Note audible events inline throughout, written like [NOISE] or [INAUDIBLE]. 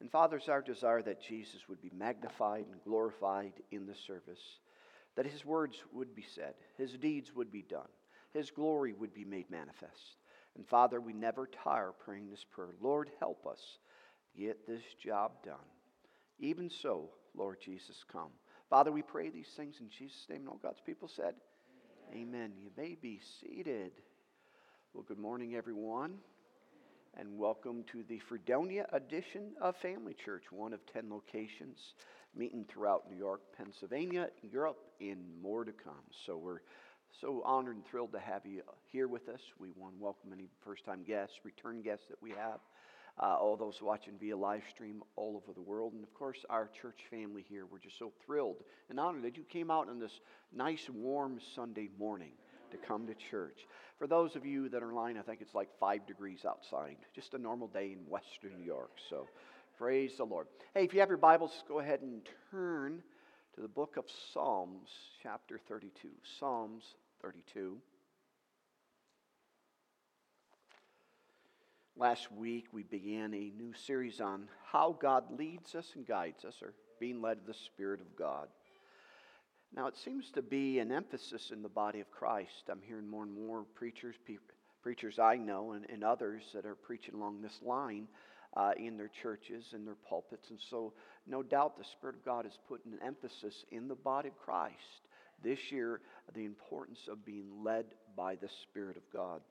And Father, it's our desire that Jesus would be magnified and glorified in the service, that his words would be said, his deeds would be done, his glory would be made manifest. And Father, we never tire praying this prayer. Lord, help us get this job done. Even so, Lord Jesus, come. Father, we pray these things in Jesus' name. And all God's people said, Amen. Amen. You may be seated. Well, good morning, everyone and welcome to the Fredonia edition of Family Church, one of 10 locations meeting throughout New York, Pennsylvania, Europe, and more to come. So we're so honored and thrilled to have you here with us. We want to welcome any first time guests, return guests that we have, uh, all those watching via live stream all over the world, and of course, our church family here. We're just so thrilled and honored that you came out on this nice, warm Sunday morning to come to church. For those of you that are online, I think it's like five degrees outside, just a normal day in Western New York. So praise the Lord. Hey, if you have your Bibles, go ahead and turn to the book of Psalms, chapter 32. Psalms 32. Last week, we began a new series on how God leads us and guides us, or being led of the Spirit of God. Now, it seems to be an emphasis in the body of Christ. I'm hearing more and more preachers, pe- preachers I know, and, and, others that are preaching along this line uh, in their churches and their pulpits. And so, no doubt, the Spirit of God is putting an emphasis in the body of Christ this year, the importance of being led by the Spirit of God.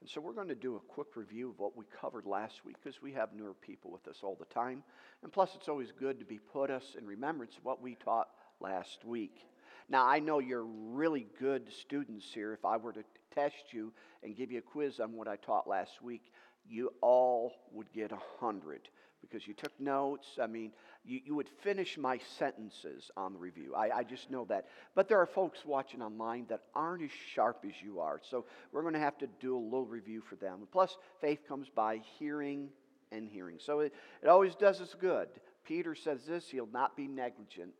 And so, we're going to do a quick review of what we covered last week because we have newer people with us all the time. And plus, it's always good to be put us in remembrance of what we taught last week. Now, I know you're really good students here. If I were to test you and give you a quiz on what I taught last week, you all would get a 100 because you took notes. I mean, you, you would finish my sentences on the review. I, I just know that. But there are folks watching online that aren't as sharp as you are. So we're going to have to do a little review for them. plus, faith comes by hearing and hearing. So it, it always does us good. Peter says this he'll not be negligent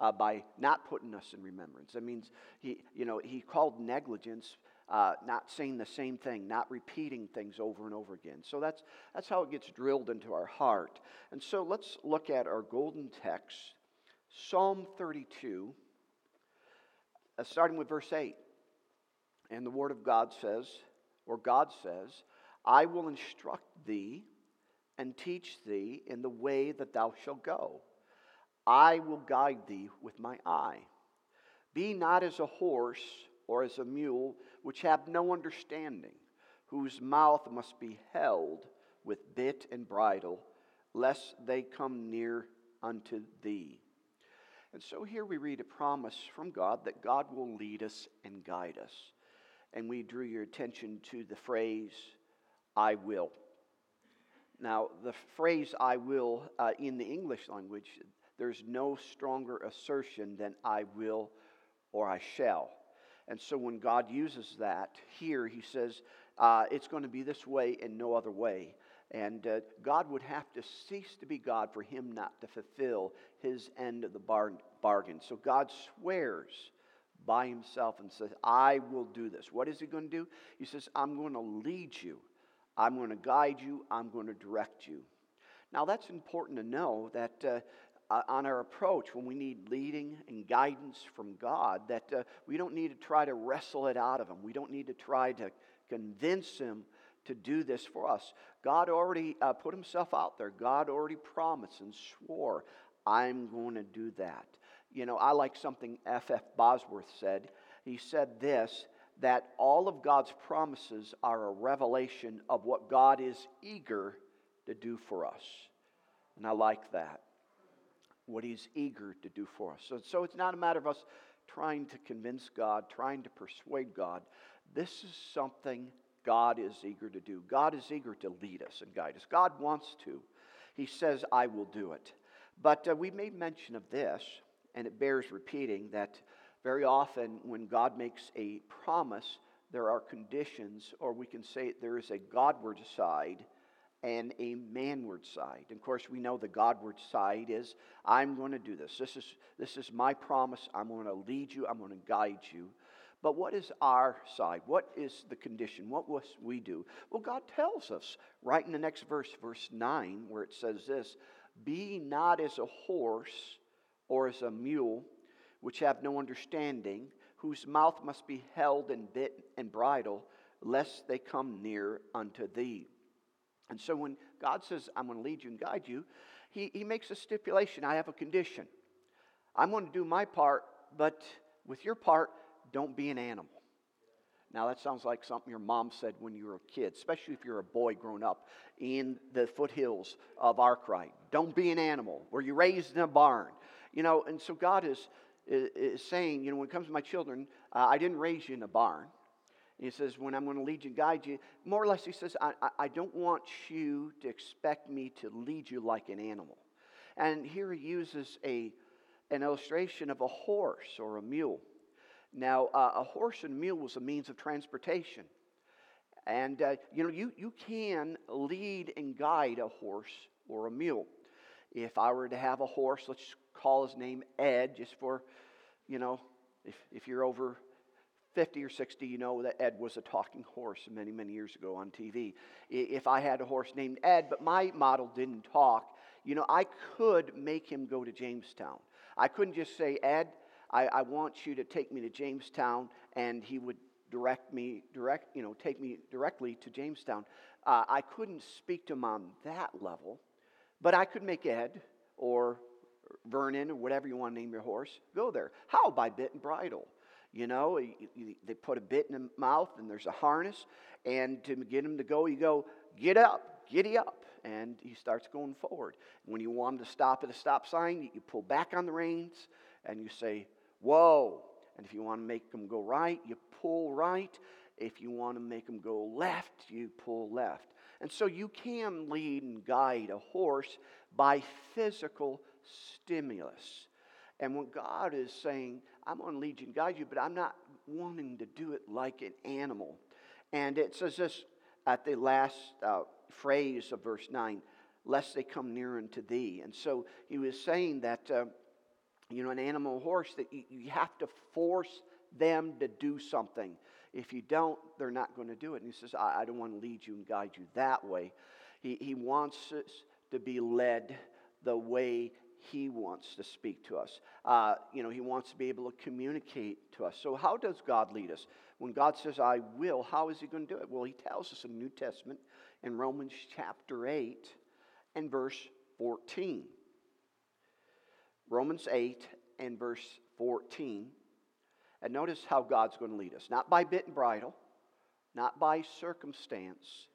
uh, by not putting us in remembrance. That means he, you know, he called negligence uh, not saying the same thing, not repeating things over and over again. So that's, that's how it gets drilled into our heart. And so let's look at our golden text, Psalm 32, uh, starting with verse 8. And the Word of God says, or God says, I will instruct thee and teach thee in the way that thou shalt go. I will guide thee with my eye. Be not as a horse or as a mule, which have no understanding, whose mouth must be held with bit and bridle, lest they come near unto thee. And so here we read a promise from God that God will lead us and guide us. And we drew your attention to the phrase, I will. Now, the phrase I will uh, in the English language, there's no stronger assertion than I will or I shall. And so when God uses that here, he says, uh, it's going to be this way and no other way. And uh, God would have to cease to be God for him not to fulfill his end of the bar- bargain. So God swears by himself and says, I will do this. What is he going to do? He says, I'm going to lead you, I'm going to guide you, I'm going to direct you. Now, that's important to know that uh, uh, on our approach when we need leading and guidance from God, that uh, we don't need to try to wrestle it out of Him. We don't need to try to convince Him to do this for us. God already uh, put Himself out there, God already promised and swore, I'm going to do that. You know, I like something F.F. F. Bosworth said. He said this that all of God's promises are a revelation of what God is eager to do for us. And I like that what He's eager to do for us. So, so it's not a matter of us trying to convince God, trying to persuade God. This is something God is eager to do. God is eager to lead us and guide us. God wants to. He says, I will do it. But uh, we made mention of this, and it bears repeating that very often when God makes a promise, there are conditions, or we can say there is a Godward side and a manward side. And of course, we know the Godward side is I'm going to do this. This is, this is my promise. I'm going to lead you, I'm going to guide you. But what is our side? What is the condition? What must we do? Well, God tells us right in the next verse, verse 9, where it says this Be not as a horse or as a mule, which have no understanding, whose mouth must be held and bit and bridle, lest they come near unto thee. And so when God says, I'm going to lead you and guide you, he, he makes a stipulation. I have a condition. I'm going to do my part, but with your part, don't be an animal. Now, that sounds like something your mom said when you were a kid, especially if you're a boy growing up in the foothills of Arkwright. Don't be an animal. Were you raised in a barn? You know, and so God is, is saying, you know, when it comes to my children, uh, I didn't raise you in a barn. He says, when I'm going to lead you and guide you, more or less, he says, I, I don't want you to expect me to lead you like an animal. And here he uses a, an illustration of a horse or a mule. Now, uh, a horse and mule was a means of transportation. And, uh, you know, you, you can lead and guide a horse or a mule. If I were to have a horse, let's call his name Ed, just for, you know, if, if you're over 50 or 60, you know that Ed was a talking horse many, many years ago on TV. If I had a horse named Ed, but my model didn't talk, you know, I could make him go to Jamestown. I couldn't just say, Ed, I, I want you to take me to Jamestown, and he would direct me, direct, you know, take me directly to Jamestown. Uh, I couldn't speak to him on that level, but I could make Ed or Vernon or whatever you want to name your horse go there. How? By bit and bridle. You know, they put a bit in the mouth and there's a harness, and to get him to go, you go, get up, giddy up, and he starts going forward. When you want him to stop at a stop sign, you pull back on the reins and you say, Whoa. And if you want to make him go right, you pull right. If you want to make him go left, you pull left. And so you can lead and guide a horse by physical stimulus. And when God is saying, I'm going to lead you and guide you, but I'm not wanting to do it like an animal. And it says this at the last uh, phrase of verse 9 lest they come near unto thee. And so he was saying that uh, you know, an animal horse that you, you have to force them to do something. If you don't, they're not going to do it. And he says, I, I don't want to lead you and guide you that way. He, he wants us to be led the way he wants to speak to us. Uh, you know, he wants to be able to communicate to us. So, how does God lead us? When God says, I will, how is he going to do it? Well, he tells us in the New Testament in Romans chapter 8 and verse 14. Romans 8 and verse 14. And notice how God's going to lead us. Not by bit and bridle, not by circumstance,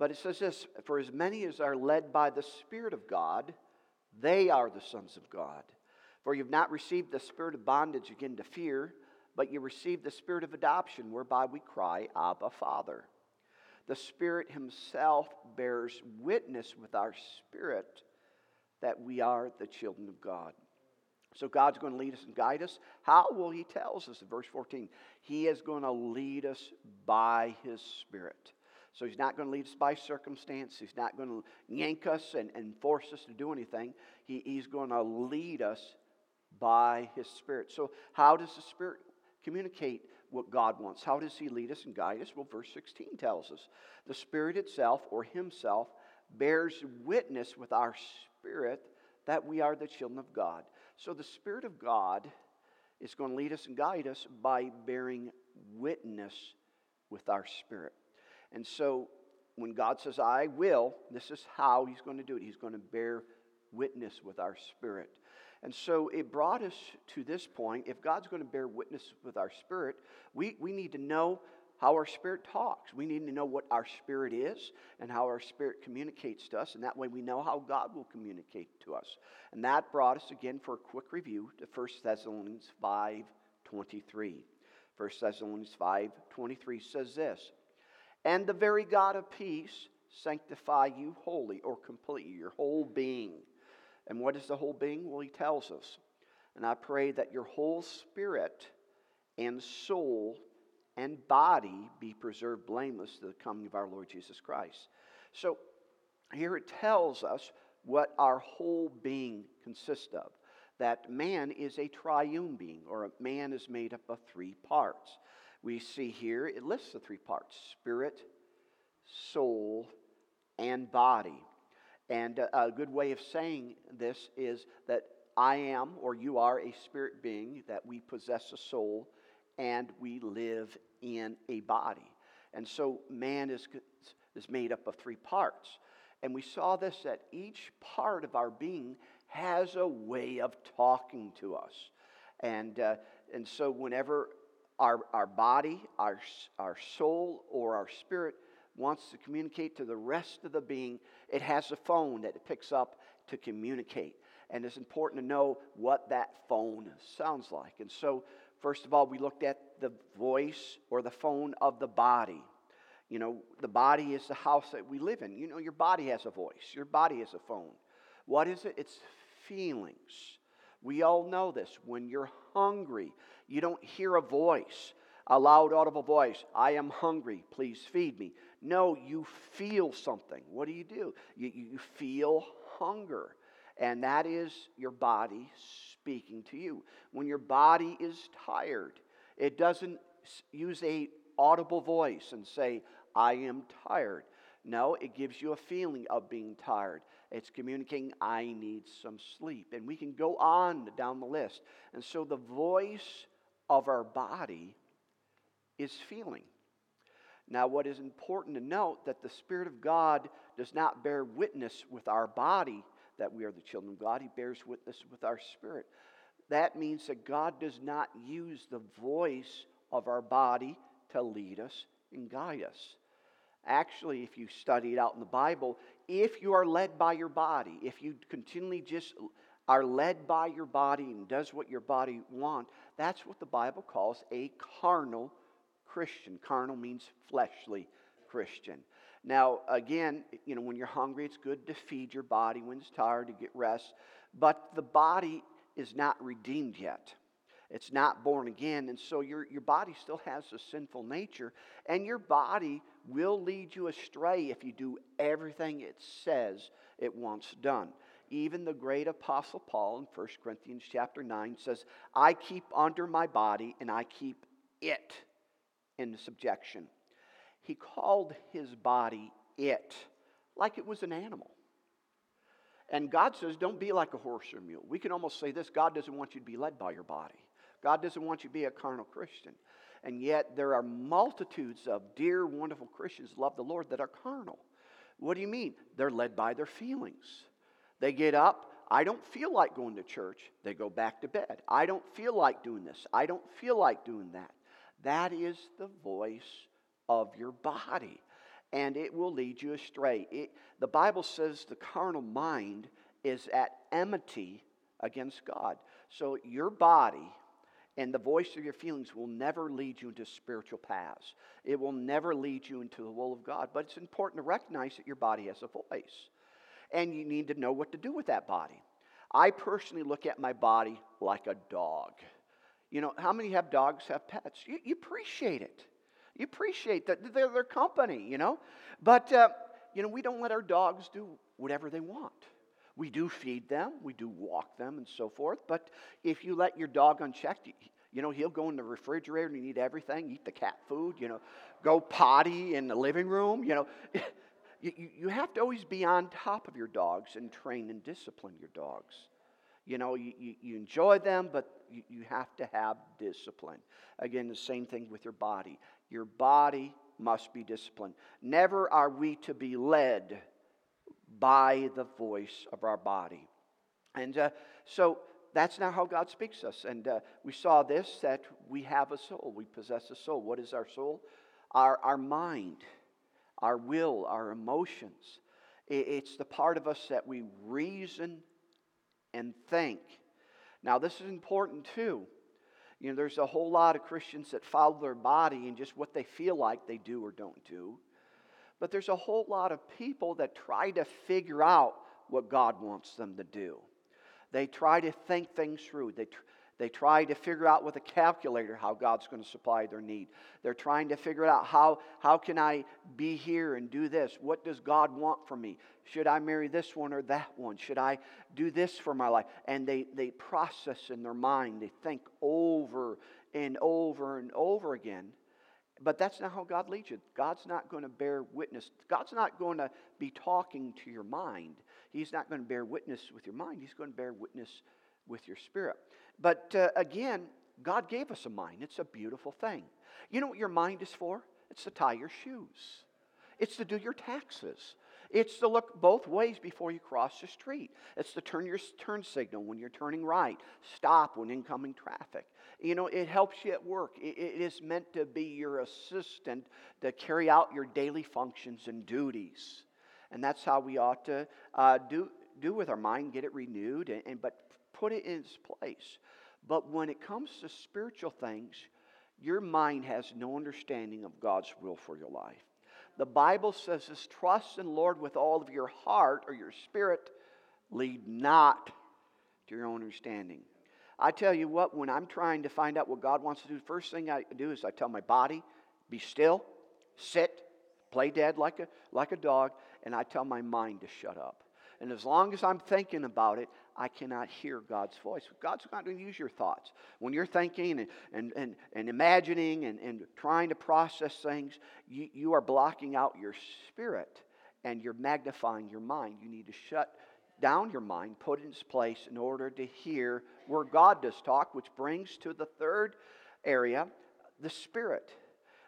but it says this For as many as are led by the Spirit of God, they are the sons of God. For you've not received the spirit of bondage again to fear, but you received the spirit of adoption, whereby we cry, Abba, Father. The Spirit Himself bears witness with our spirit that we are the children of God. So God's going to lead us and guide us. How? Well, He tells us in verse 14. He is going to lead us by His Spirit. So He's not going to lead us by circumstance. He's not going to yank us and, and force us to do anything. He, he's going to lead us by His Spirit. So, how does the Spirit communicate what God wants? How does He lead us and guide us? Well, verse 16 tells us the Spirit itself or Himself bears witness with our spirit that we are the children of God. So the Spirit of God is going to lead us and guide us by bearing witness with our spirit. And so when God says, I will, this is how He's going to do it. He's going to bear witness with our spirit. And so it brought us to this point. If God's going to bear witness with our spirit, we, we need to know how our spirit talks. We need to know what our spirit is and how our spirit communicates to us, and that way we know how God will communicate to us. And that brought us again for a quick review to 1 Thessalonians 5:23. 1 Thessalonians 5:23 says this, "And the very God of peace sanctify you wholly or completely, your whole being." And what is the whole being? Well, he tells us. And I pray that your whole spirit and soul and body be preserved blameless to the coming of our Lord Jesus Christ. So here it tells us what our whole being consists of. That man is a triune being, or a man is made up of three parts. We see here it lists the three parts spirit, soul, and body. And a, a good way of saying this is that I am, or you are, a spirit being, that we possess a soul, and we live in a body. And so man is, is made up of three parts. And we saw this that each part of our being has a way of talking to us. And, uh, and so whenever our, our body, our, our soul, or our spirit wants to communicate to the rest of the being, it has a phone that it picks up to communicate. And it's important to know what that phone sounds like. And so, first of all, we looked at the voice or the phone of the body. You know, the body is the house that we live in. You know, your body has a voice, your body has a phone. What is it? It's feelings. We all know this. When you're hungry, you don't hear a voice, a loud, audible voice. I am hungry. Please feed me. No, you feel something. What do you do? You, you feel hunger. And that is your body speaking to you. When your body is tired, it doesn't use a audible voice and say, I am tired. No, it gives you a feeling of being tired. It's communicating, I need some sleep. And we can go on down the list. And so the voice of our body is feeling. Now, what is important to note that the Spirit of God does not bear witness with our body that we are the children of God. He bears witness with our spirit. That means that God does not use the voice of our body to lead us and guide us. Actually, if you study it out in the Bible, if you are led by your body, if you continually just are led by your body and does what your body want, that's what the Bible calls a carnal Christian. Carnal means fleshly Christian. Now, again, you know, when you're hungry, it's good to feed your body. When it's tired, to get rest. But the body is not redeemed yet. It's not born again. And so your, your body still has a sinful nature. And your body will lead you astray if you do everything it says it wants done. Even the great apostle Paul in 1 Corinthians chapter 9 says, I keep under my body and I keep it in subjection. He called his body it, like it was an animal. And God says, don't be like a horse or mule. We can almost say this God doesn't want you to be led by your body, God doesn't want you to be a carnal Christian. And yet, there are multitudes of dear, wonderful Christians love the Lord that are carnal. What do you mean? They're led by their feelings. They get up. I don't feel like going to church. They go back to bed. I don't feel like doing this. I don't feel like doing that. That is the voice of your body, and it will lead you astray. It, the Bible says the carnal mind is at enmity against God. So your body and the voice of your feelings will never lead you into spiritual paths. It will never lead you into the will of God. But it's important to recognize that your body has a voice. And you need to know what to do with that body. I personally look at my body like a dog. You know, how many have dogs, have pets? You, you appreciate it. You appreciate that they're their company, you know? But, uh, you know, we don't let our dogs do whatever they want. We do feed them, we do walk them, and so forth. But if you let your dog unchecked, you know, he'll go in the refrigerator and eat everything, eat the cat food, you know, go potty in the living room, you know. [LAUGHS] you, you have to always be on top of your dogs and train and discipline your dogs. You know, you, you, you enjoy them, but you, you have to have discipline. Again, the same thing with your body. Your body must be disciplined. Never are we to be led by the voice of our body. And uh, so that's not how God speaks to us. And uh, we saw this that we have a soul, we possess a soul. What is our soul? Our, our mind, our will, our emotions. It's the part of us that we reason and think. Now, this is important too. You know, there's a whole lot of Christians that follow their body and just what they feel like they do or don't do. But there's a whole lot of people that try to figure out what God wants them to do. They try to think things through. They, they try to figure out with a calculator how God's going to supply their need. They're trying to figure out how, how can I be here and do this? What does God want from me? Should I marry this one or that one? Should I do this for my life? And they, they process in their mind, they think over and over and over again. But that's not how God leads you. God's not going to bear witness. God's not going to be talking to your mind. He's not going to bear witness with your mind, He's going to bear witness with your spirit. But uh, again, God gave us a mind. It's a beautiful thing. You know what your mind is for? It's to tie your shoes, it's to do your taxes. It's to look both ways before you cross the street. It's to turn your turn signal when you're turning right, stop when incoming traffic. You know, it helps you at work. it, it is meant to be your assistant to carry out your daily functions and duties. And that's how we ought to uh, do, do with our mind, get it renewed, and, and, but put it in its place. But when it comes to spiritual things, your mind has no understanding of God's will for your life. The Bible says this trust in the Lord with all of your heart or your spirit, lead not to your own understanding. I tell you what, when I'm trying to find out what God wants to do, the first thing I do is I tell my body, be still, sit, play dead like a, like a dog, and I tell my mind to shut up. And as long as I'm thinking about it, I cannot hear God's voice. God's not going to use your thoughts. When you're thinking and, and, and, and imagining and, and trying to process things, you, you are blocking out your spirit and you're magnifying your mind. You need to shut down your mind, put it in its place in order to hear where God does talk, which brings to the third area the spirit.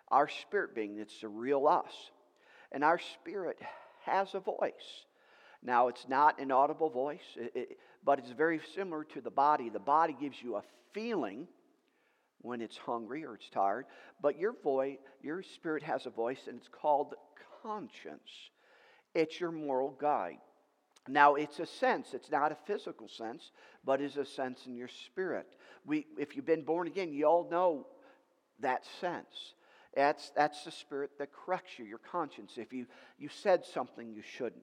Our spirit being, it's the real us. And our spirit has a voice. Now, it's not an audible voice, but it's very similar to the body. The body gives you a feeling when it's hungry or it's tired, but your voice, your spirit has a voice, and it's called conscience. It's your moral guide. Now, it's a sense. It's not a physical sense, but is a sense in your spirit. We, if you've been born again, you all know that sense. That's, that's the spirit that corrects you, your conscience. If you, you said something you shouldn't,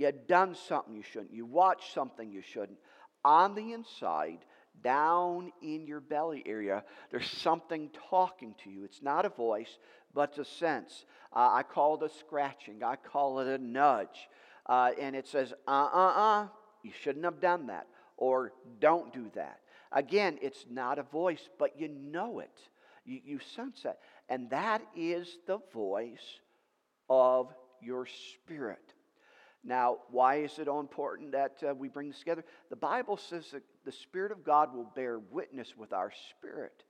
you had done something you shouldn't. You watched something you shouldn't. On the inside, down in your belly area, there's something talking to you. It's not a voice, but it's a sense. Uh, I call it a scratching, I call it a nudge. Uh, and it says, uh uh uh, you shouldn't have done that, or don't do that. Again, it's not a voice, but you know it. You, you sense that. And that is the voice of your spirit. Now, why is it all important that uh, we bring this together? The Bible says that the Spirit of God will bear witness with our spirit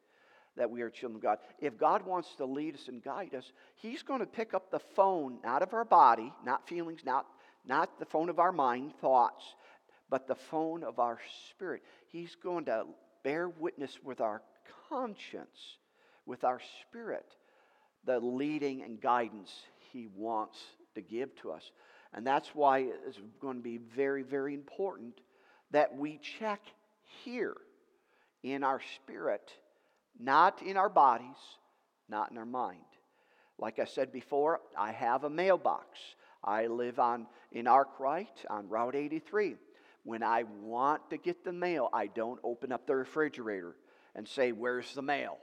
that we are children of God. If God wants to lead us and guide us, He's going to pick up the phone, not of our body, not feelings, not, not the phone of our mind, thoughts, but the phone of our spirit. He's going to bear witness with our conscience, with our spirit, the leading and guidance He wants to give to us. And that's why it's going to be very, very important that we check here in our spirit, not in our bodies, not in our mind. Like I said before, I have a mailbox. I live on in Arkwright on Route 83. When I want to get the mail, I don't open up the refrigerator and say, Where's the mail?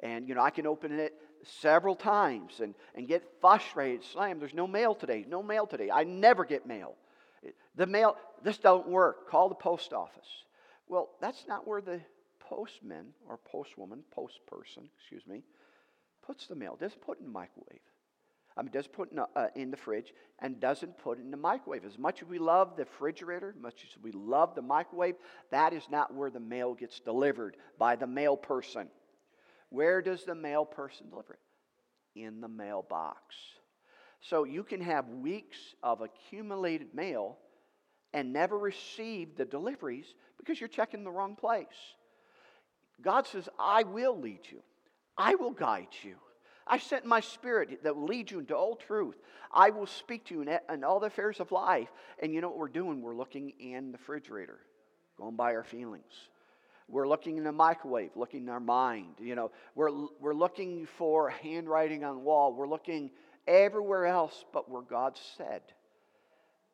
And, you know, I can open it several times and, and get frustrated, slam, there's no mail today, no mail today. I never get mail. The mail, this don't work. Call the post office. Well, that's not where the postman or postwoman, postperson, excuse me, puts the mail. Doesn't put it in the microwave. I mean, doesn't put in, uh, in the fridge and doesn't put it in the microwave. As much as we love the refrigerator, as much as we love the microwave, that is not where the mail gets delivered by the mail person. Where does the mail person deliver it? In the mailbox. So you can have weeks of accumulated mail and never receive the deliveries because you're checking the wrong place. God says, I will lead you, I will guide you. I sent my spirit that will lead you into all truth. I will speak to you in, all the affairs of life. And you know what we're doing? We're looking in the refrigerator, going by our feelings. We're looking in the microwave, looking in our mind. You know, we're, we're looking for handwriting on the wall. We're looking everywhere else but where God said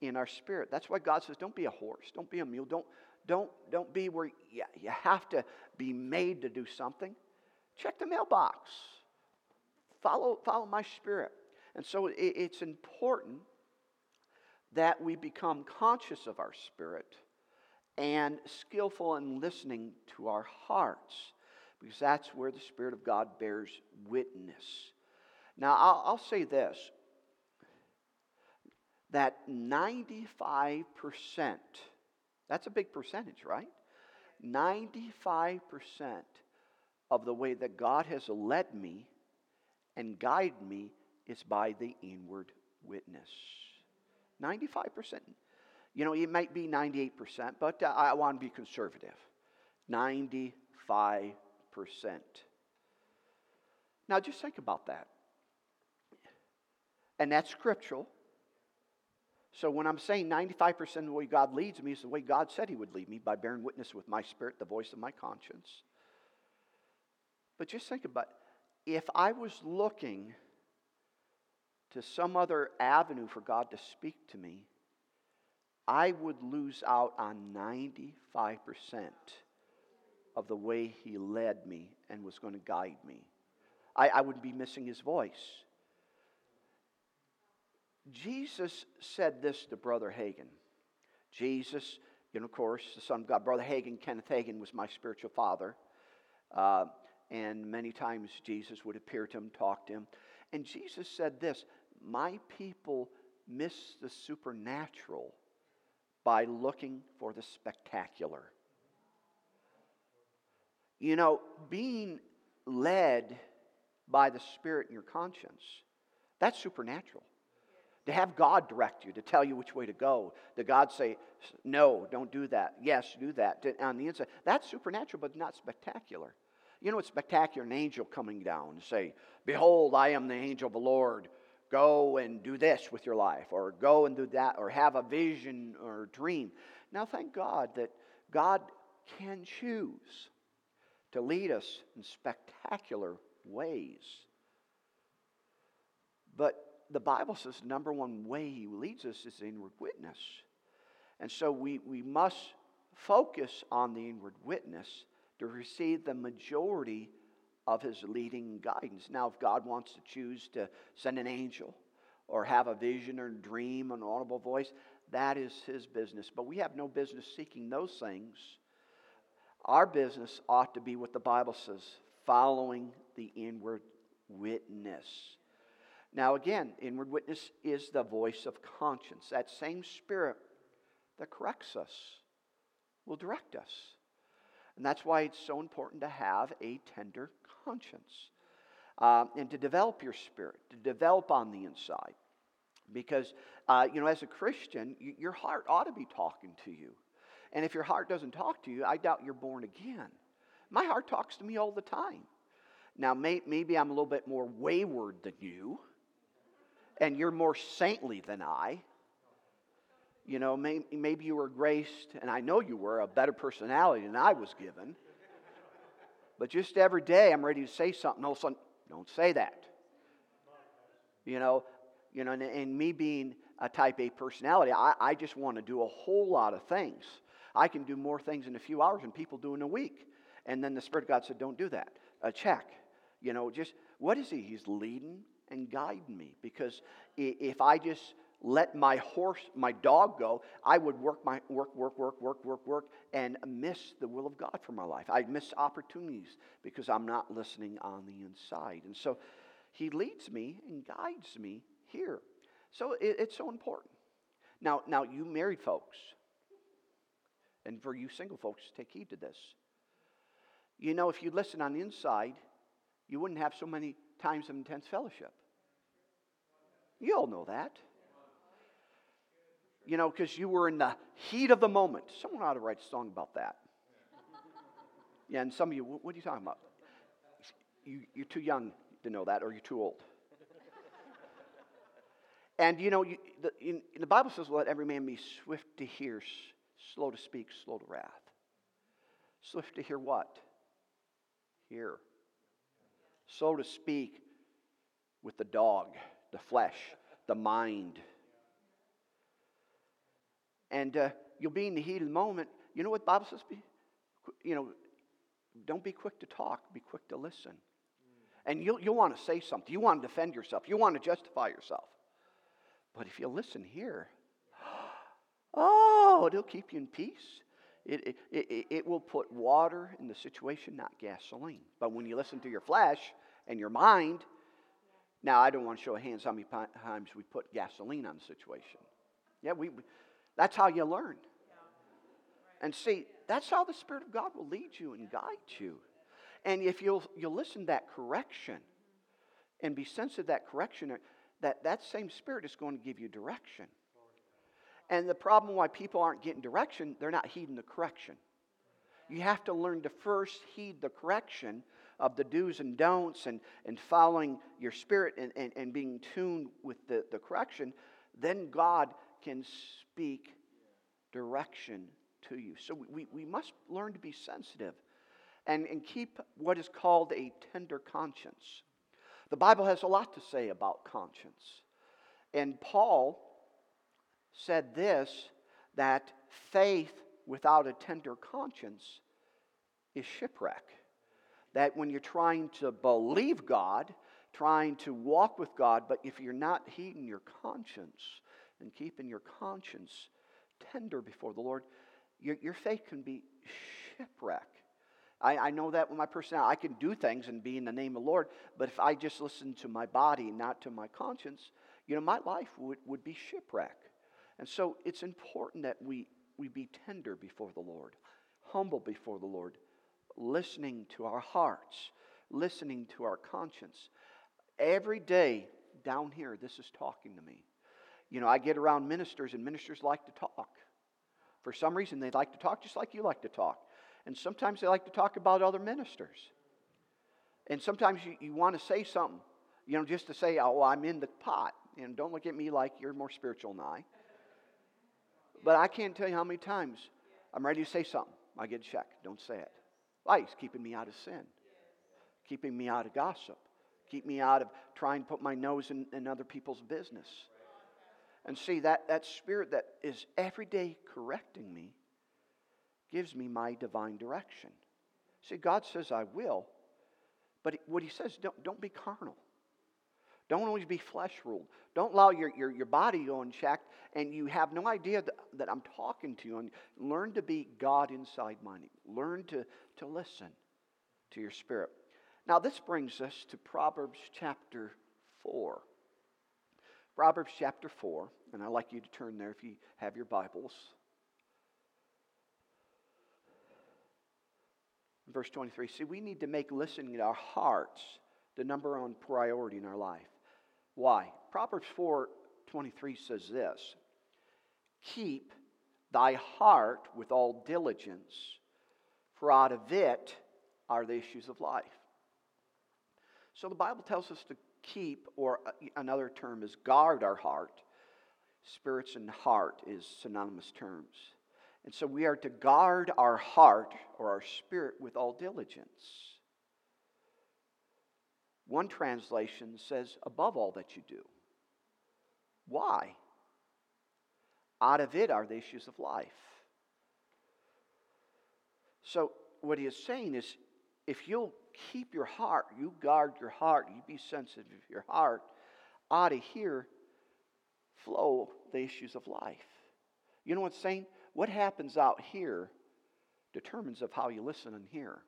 in our spirit. That's why God says, don't be a horse, don't be a mule, don't, don't, don't be where you, you have to be made to do something. Check the mailbox. Follow, follow my spirit. And so it, it's important that we become conscious of our spirit and skillful in listening to our hearts, because that's where the Spirit of God bears witness. Now, I'll, I'll say this that 95%, that's a big percentage, right? 95% of the way that God has led me and guided me is by the inward witness. 95%. You know, it might be 98%, but uh, I want to be conservative. 95%. Now, just think about that. And that's scriptural. So when I'm saying 95% of the way God leads me is the way God said He would lead me by bearing witness with my spirit, the voice of my conscience. But just think about if I was looking to some other avenue for God to speak to me, I would lose out on 95% of the way He led me and was going to guide me. I, I would be missing His voice. Jesus said this to Brother Hagin. Jesus, you know, of course, the Son of God. Brother Hagin, Kenneth Hagin, was my spiritual father. Uh, and many times Jesus would appear to him, talk to him. And Jesus said this My people miss the supernatural by looking for the spectacular. You know, being led by the Spirit in your conscience, that's supernatural. To have God direct you, to tell you which way to go, to God say, no, don't do that. Yes, do that. To, on the inside, that's supernatural, but not spectacular. You know, it's spectacular an angel coming down and say, Behold, I am the angel of the Lord. Go and do this with your life, or go and do that, or have a vision or dream. Now, thank God that God can choose to lead us in spectacular ways. But the Bible says the number one way He leads us is inward witness. And so we, we must focus on the inward witness to receive the majority of his leading guidance. Now, if God wants to choose to send an angel or have a vision or dream, an audible voice, that is his business. But we have no business seeking those things. Our business ought to be what the Bible says following the inward witness. Now, again, inward witness is the voice of conscience. That same spirit that corrects us will direct us. And that's why it's so important to have a tender conscience um, and to develop your spirit, to develop on the inside. Because, uh, you know, as a Christian, you, your heart ought to be talking to you. And if your heart doesn't talk to you, I doubt you're born again. My heart talks to me all the time. Now, may, maybe I'm a little bit more wayward than you, and you're more saintly than I. You know, may, maybe you were graced, and I know you were, a better personality than I was given. But just every day I'm ready to say something. All of a sudden, don't say that. You know, you know, and, and me being a type A personality, I, I just want to do a whole lot of things. I can do more things in a few hours than people do in a week. And then the Spirit of God said, Don't do that. Uh, check. You know, just what is He? He's leading and guiding me. Because if I just let my horse, my dog go, I would work, my, work, work, work, work, work, work, and miss the will of God for my life. I'd miss opportunities because I'm not listening on the inside. And so He leads me and guides me here. So it, it's so important. Now, now, you married folks, and for you single folks, take heed to this. You know, if you listen on the inside, you wouldn't have so many times of intense fellowship. You all know that you know, because you were in the heat of the moment. Someone ought to write a song about that. Yeah, and some of you, what are you talking about? You, you're too young to know that, or you're too old. And you know, you, the, in, the Bible says, "Let every man be swift to hear, slow to speak, slow to wrath." Swift to hear what? Hear. Slow to speak with the dog, the flesh, the mind and uh, you'll be in the heat of the moment. You know what the Bible says? Be, you know, don't be quick to talk, be quick to listen. And you'll, you'll want to say something. You want to defend yourself. You want to justify yourself. But if you listen here, [GASPS] oh, it'll keep you in peace. It, it, it, it will put water in the situation, not gasoline. But when you listen to your flesh and your mind, now I don't want to show hands how many times we put gasoline on the situation. Yeah, we, that's how you learn. And see, that's how the Spirit of God will lead you and guide you. And if you'll, you'll listen to that correction and be sensitive to that correction, that, that same Spirit is going to give you direction. And the problem why people aren't getting direction, they're not heeding the correction. You have to learn to first heed the correction of the do's and don'ts and, and following your spirit and, and, and being tuned with the, the correction. Then God can speak direction to you. So we, we must learn to be sensitive and, and keep what is called a tender conscience. The Bible has a lot to say about conscience. And Paul said this that faith without a tender conscience is shipwreck. That when you're trying to believe God, trying to walk with God, but if you're not heeding your conscience and keeping your conscience tender before the Lord, your, your faith can be shipwreck. I, I know that with my personality. I can do things and be in the name of the Lord, but if I just listen to my body, not to my conscience, you know, my life would, would be shipwreck. And so it's important that we, we be tender before the Lord, humble before the Lord, listening to our hearts, listening to our conscience. Every day down here, this is talking to me. You know, I get around ministers, and ministers like to talk. For some reason, they like to talk just like you like to talk. And sometimes they like to talk about other ministers. And sometimes you, you want to say something, you know, just to say, oh, I'm in the pot. And don't look at me like you're more spiritual than I. But I can't tell you how many times I'm ready to say something. I get check. Don't say it. Why? He's keeping me out of sin, keeping me out of gossip, keep me out of trying to put my nose in, in other people's business. And see, that, that spirit that is every day correcting me gives me my divine direction. See, God says I will, but what He says, don't, don't be carnal. Don't always be flesh ruled. Don't allow your, your, your body go unchecked and you have no idea that, that I'm talking to you. And learn to be God inside minded. Learn to, to listen to your spirit. Now, this brings us to Proverbs chapter 4. Proverbs chapter 4, and I'd like you to turn there if you have your Bibles. Verse 23. See, we need to make listening to our hearts the number one priority in our life. Why? Proverbs 4 23 says this Keep thy heart with all diligence, for out of it are the issues of life. So the Bible tells us to keep, or uh, another term is guard our heart. Spirits and heart is synonymous terms. And so we are to guard our heart or our spirit with all diligence. One translation says, above all that you do. Why? Out of it are the issues of life. So, what he is saying is if you'll keep your heart, you guard your heart, you be sensitive to your heart, out of here flow the issues of life. You know what I'm saying? What happens out here determines of how you listen and hear.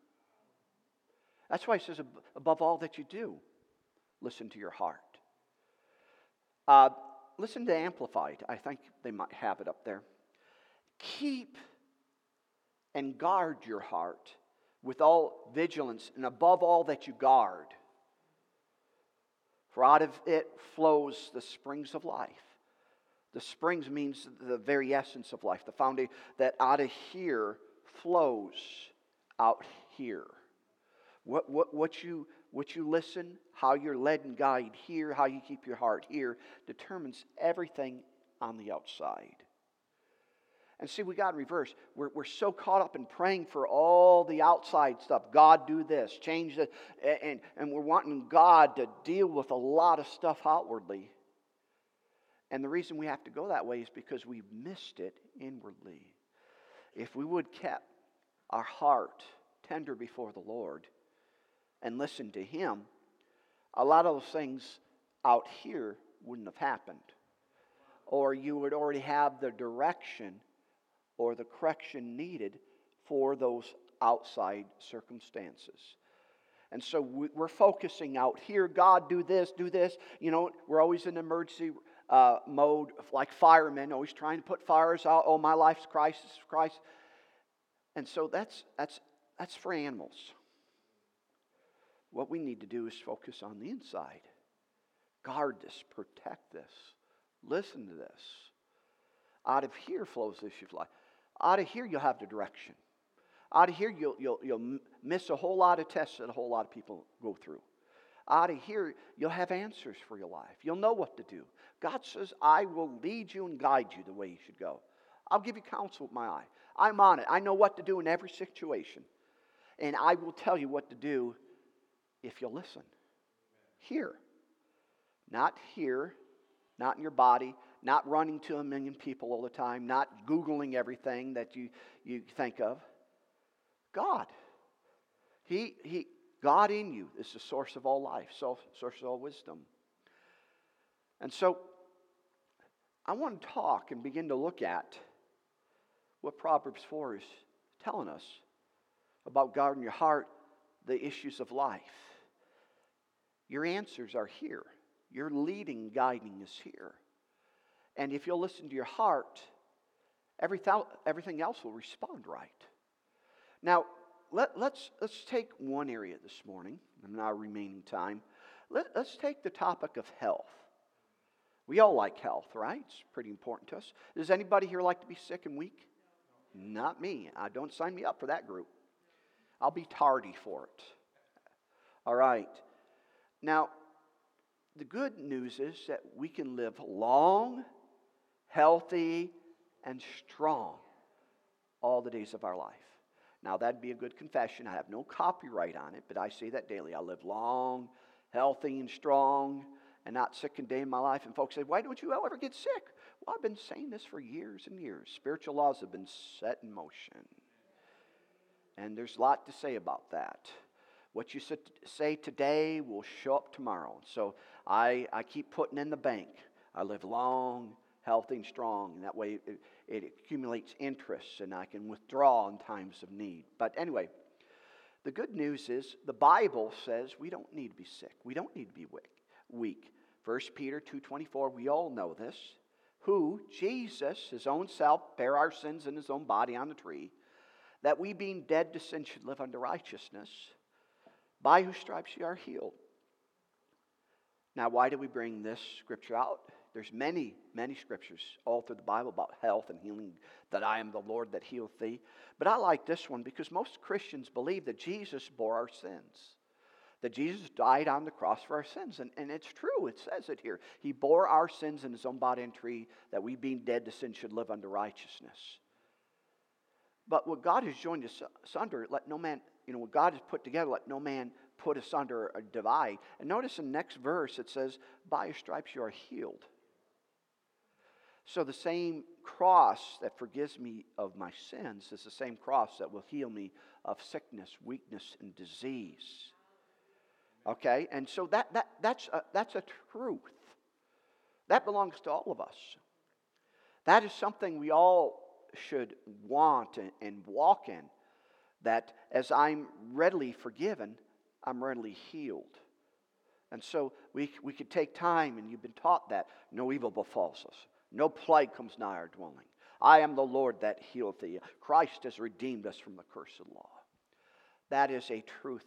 That's why he says, above all that you do, listen to your heart. Uh, listen to Amplified. I think they might have it up there. Keep and guard your heart with all vigilance, and above all that you guard. For out of it flows the springs of life. The springs means the very essence of life, the foundation that out of here flows out here. What, what, what, you, what you listen, how you're led and guided here, how you keep your heart here, determines everything on the outside. And see, we got reverse. We're, we're so caught up in praying for all the outside stuff. God, do this, change this. And, and we're wanting God to deal with a lot of stuff outwardly. And the reason we have to go that way is because we've missed it inwardly. If we would kept our heart tender before the Lord and listen to Him, a lot of those things out here wouldn't have happened. Or you would already have the direction or the correction needed for those outside circumstances. And so we're focusing out here, God, do this, do this. You know, we're always in emergency uh, mode, like firemen, always trying to put fires out. Oh, my life's crisis, Christ. And so that's, that's, that's for animals. What we need to do is focus on the inside. Guard this, protect this, listen to this. Out of here flows the issue of life. Out of here, you'll have the direction. Out of here, you'll, you'll, you'll miss a whole lot of tests that a whole lot of people go through. Out of here, you'll have answers for your life. You'll know what to do. God says, I will lead you and guide you the way you should go. I'll give you counsel with my eye. I'm on it. I know what to do in every situation. And I will tell you what to do if you'll listen. Here. Not here, not in your body, not running to a million people all the time, not Googling everything that you, you think of. God. He, he, God in you is the source of all life, source of all wisdom. And so I want to talk and begin to look at what Proverbs 4 is telling us about God in your heart, the issues of life. Your answers are here. Your leading, guiding is here. And if you'll listen to your heart, everything else will respond right. Now, let, us let's, let's take one area this morning, in our remaining time. Let, let's take the topic of health. We all like health, right? It's pretty important to us. Does anybody here like to be sick and weak? Not me. I don't sign me up for that group. I'll be tardy for it. All right. Now, the good news is that we can live long, healthy, and strong all the days of our life. Now, that'd be a good confession. I have no copyright on it, but I say that daily. I live long, healthy, and strong, and not sick a day in my life. And folks say, Why don't you ever get sick? Well, I've been saying this for years and years. Spiritual laws have been set in motion. And there's a lot to say about that. What you say today will show up tomorrow. So I, I keep putting in the bank. I live long, healthy, and strong. And that way it, it accumulates interest and I can withdraw in times of need. But anyway, the good news is the Bible says we don't need to be sick. We don't need to be weak. 1 Peter 2:24, we all know this. Who Jesus, his own self, bare our sins in his own body on the tree, that we being dead to sin should live unto righteousness, by whose stripes ye are healed. Now, why do we bring this scripture out? There's many, many scriptures all through the Bible about health and healing, that I am the Lord that healeth thee. But I like this one because most Christians believe that Jesus bore our sins. That Jesus died on the cross for our sins. And, and it's true, it says it here. He bore our sins in his own body and tree, that we being dead to sin should live unto righteousness. But what God has joined us asunder, let no man, you know, what God has put together, let no man put us under a divide. And notice in the next verse it says, By your stripes you are healed. So the same cross that forgives me of my sins is the same cross that will heal me of sickness, weakness, and disease. Okay? And so that, that, that's, a, that's a truth. That belongs to all of us. That is something we all should want and, and walk in. That as I'm readily forgiven, I'm readily healed. And so we, we could take time, and you've been taught that no evil befalls us. No plague comes nigh our dwelling. I am the Lord that healeth thee. Christ has redeemed us from the curse of law. That is a truth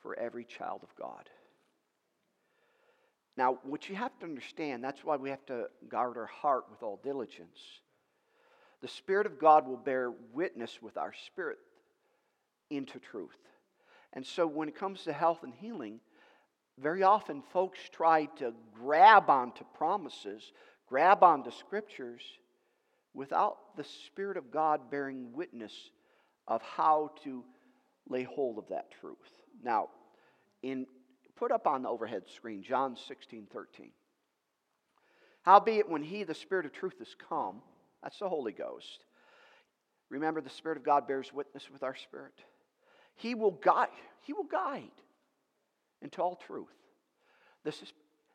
for every child of God. Now, what you have to understand, that's why we have to guard our heart with all diligence. The Spirit of God will bear witness with our spirit into truth. And so, when it comes to health and healing, very often folks try to grab onto promises grab on onto scriptures without the Spirit of God bearing witness of how to lay hold of that truth. Now, in put up on the overhead screen John 16, 13. Howbeit, when he, the Spirit of truth, is come, that's the Holy Ghost. Remember, the Spirit of God bears witness with our spirit. He will guide, He will guide into all truth. This is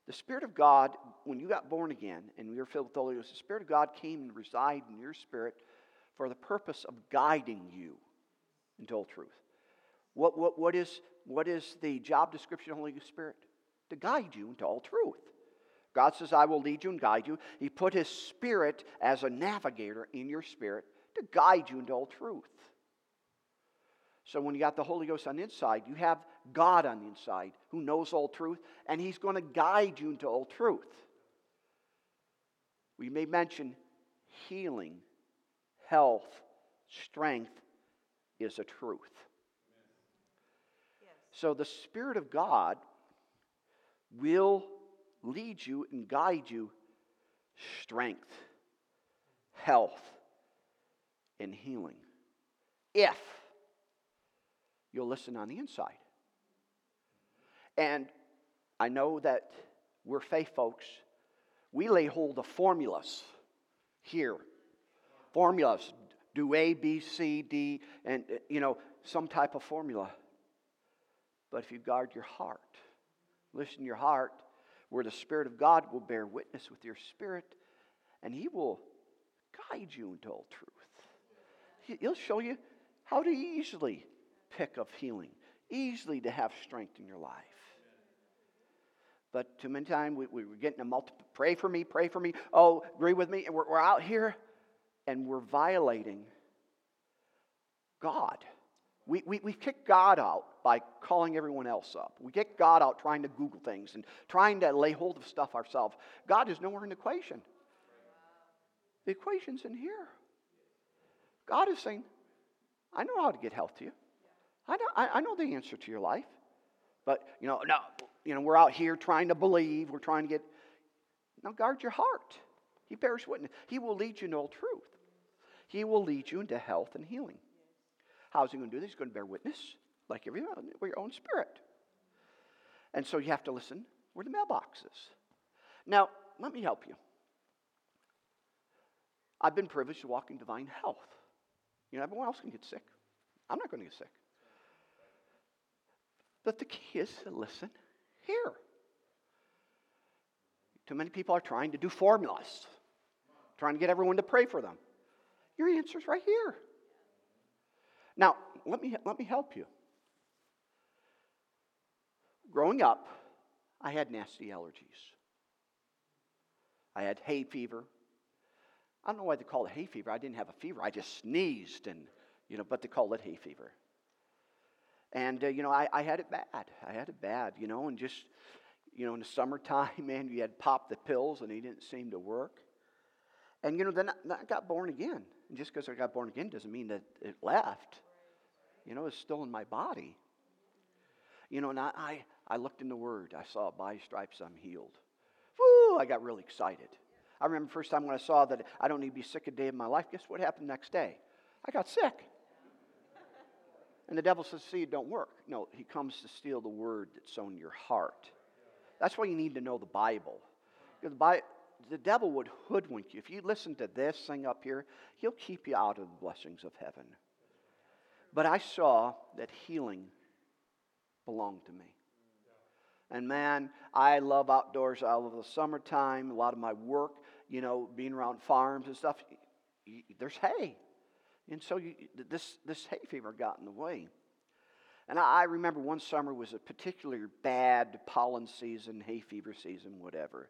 the Spirit of God, when you got born again and you were filled with the Holy Ghost, the Spirit of God came and resided in your spirit for the purpose of guiding you into all truth. What, what, what, is, what is the job description of the Holy Spirit? To guide you into all truth. God says, I will lead you and guide you. He put His Spirit as a navigator in your spirit to guide you into all truth. So when you got the Holy Ghost on the inside, you have God on the inside who knows all truth, and He's going to guide you into all truth. We may mention healing, health, strength is a truth. So the Spirit of God will lead you and guide you strength, health, and healing. If you'll listen on the inside. And I know that we're faith folks. We lay hold of formulas here. Formulas. Do A, B, C, D, and, uh, you know, some type of formula. But if you guard your heart, listen your heart, where the Spirit of God will bear witness with your spirit, and He will guide you into all truth. He'll show you how to easily pick up healing, easily to have strength in your life. But too many times we, we, are getting a multiple pray for me, pray for me, oh, agree with me, and we're, we're out here and we're violating God. We, we, we kick God out by calling everyone else up. We kick God out trying to Google things and trying to lay hold of stuff ourselves. God is nowhere in the equation. The equation's in here. God is saying, I know how to get health to you. I know, I, I know the answer to your life. But, you know, no, you know, we're out here trying to believe. We're trying to get. Now, guard your heart. He bears witness. He will lead you in all truth. He will lead you into health and healing. How's he going to do this? He's going to bear witness, like everyone, with your own spirit. And so you have to listen where the mailbox is. Now, let me help you. I've been privileged to walk in divine health. You know, everyone else can get sick. I'm not going to get sick. But the key is to listen here. Too many people are trying to do formulas, trying to get everyone to pray for them. Your answer's right here. Now, let me, let me help you. Growing up, I had nasty allergies. I had hay fever. I don't know why they call it hay fever. I didn't have a fever. I just sneezed, and you know, but they call it hay fever. And, uh, you know, I, I had it bad. I had it bad, you know, and just, you know, in the summertime, [LAUGHS] man, you had popped the pills and they didn't seem to work. And, you know, then I got born again. And just because I got born again doesn't mean that it left. You know, it's still in my body. You know, and I, I, I looked in the Word. I saw, by stripes I'm healed. Woo, I got really excited. I remember first time when I saw that I don't need to be sick a day of my life. Guess what happened next day? I got sick. And the devil says, see, it don't work. No, he comes to steal the word that's on your heart. That's why you need to know the Bible. Because the, Bible, the devil would hoodwink you. If you listen to this thing up here, he'll keep you out of the blessings of heaven. But I saw that healing belonged to me. And man, I love outdoors. I love the summertime. A lot of my work, you know, being around farms and stuff, there's hay. And so you, this, this hay fever got in the way. And I, I remember one summer was a particularly bad pollen season, hay fever season, whatever.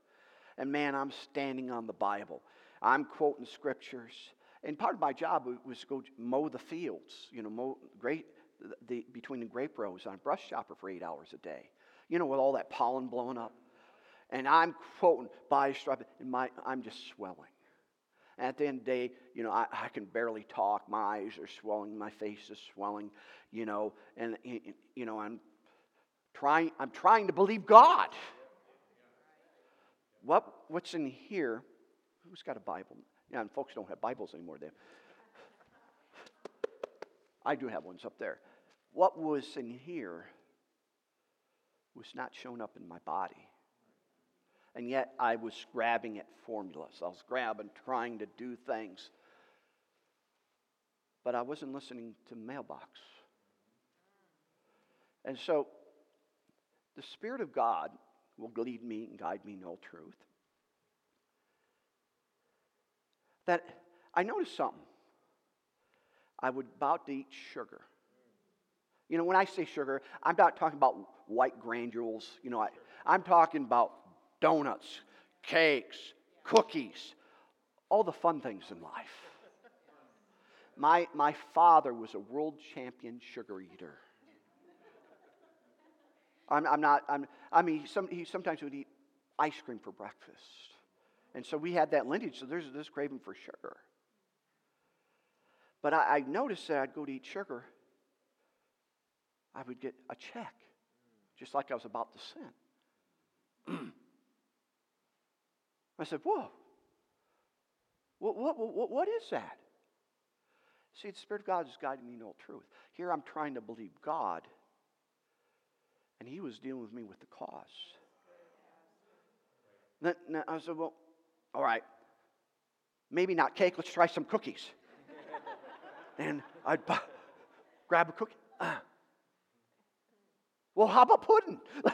And man, I'm standing on the Bible. I'm quoting scriptures. And part of my job was to go mow the fields, you know, mow great, the, between the grape rows on a brush chopper for eight hours a day, you know, with all that pollen blowing up. And I'm quoting by stripe, and my, I'm just swelling. At the end of the day, you know, I, I can barely talk. My eyes are swelling. My face is swelling, you know, and, you know, I'm trying, I'm trying to believe God. What, what's in here? Who's got a Bible? Yeah, and folks don't have Bibles anymore. They, I do have ones up there. What was in here was not shown up in my body. And yet I was grabbing at formulas. I was grabbing, trying to do things. But I wasn't listening to mailbox. And so the Spirit of God will lead me and guide me in all truth. That I noticed something. I would about to eat sugar. You know, when I say sugar, I'm not talking about white granules. You know, I, I'm talking about donuts, cakes, cookies, all the fun things in life. My, my father was a world champion sugar eater. I'm, I'm not, I'm, I mean, some, he sometimes would eat ice cream for breakfast. And so we had that lineage, so there's this craving for sugar. But I, I noticed that I'd go to eat sugar, I would get a check, just like I was about to sin. [CLEARS THROAT] I said, Whoa, what, what, what, what is that? See, the Spirit of God is guiding me in all truth. Here I'm trying to believe God, and He was dealing with me with the cause. Then, then I said, Well, all right, maybe not cake, let's try some cookies. [LAUGHS] and I'd grab a cookie. Ah. Well, how about pudding? [LAUGHS]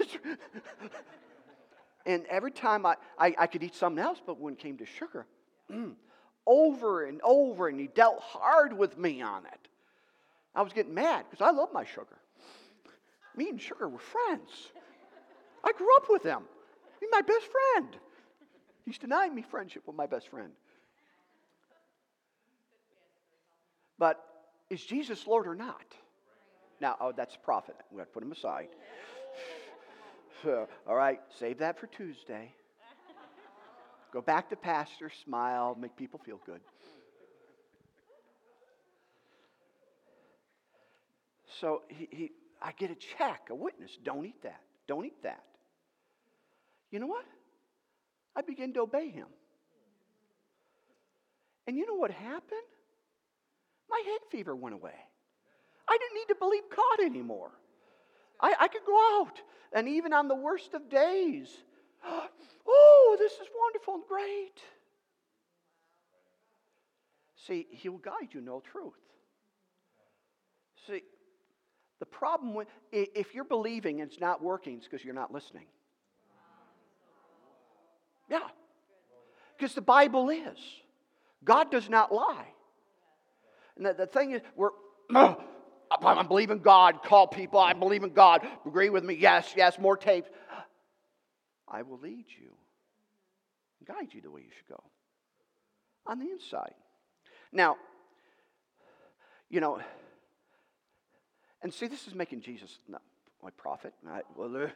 and every time I, I, I, could eat something else, but when it came to sugar, mm, over and over, and he dealt hard with me on it. I was getting mad because I love my sugar. Me and sugar were friends. I grew up with him. He's my best friend. He's denying me friendship with my best friend. But is Jesus Lord or not? Now, oh, that's a prophet. We got to put him aside. [LAUGHS] All right, save that for Tuesday. Go back to pastor, smile, make people feel good. So he, he, I get a check, a witness. Don't eat that. Don't eat that. You know what? I begin to obey him. And you know what happened? My hay fever went away. I didn't need to believe God anymore. I, I could go out, and even on the worst of days, [GASPS] oh, this is wonderful and great. See, He will guide you all truth. See, the problem with, if you're believing and it's not working, it's because you're not listening. Yeah. Because the Bible is. God does not lie. And the, the thing is, we're, [CLEARS THROAT] I believe in God, call people, I believe in God, agree with me, yes, yes, more tapes. I will lead you, guide you the way you should go on the inside. Now, you know, and see, this is making Jesus not my prophet. Well, uh,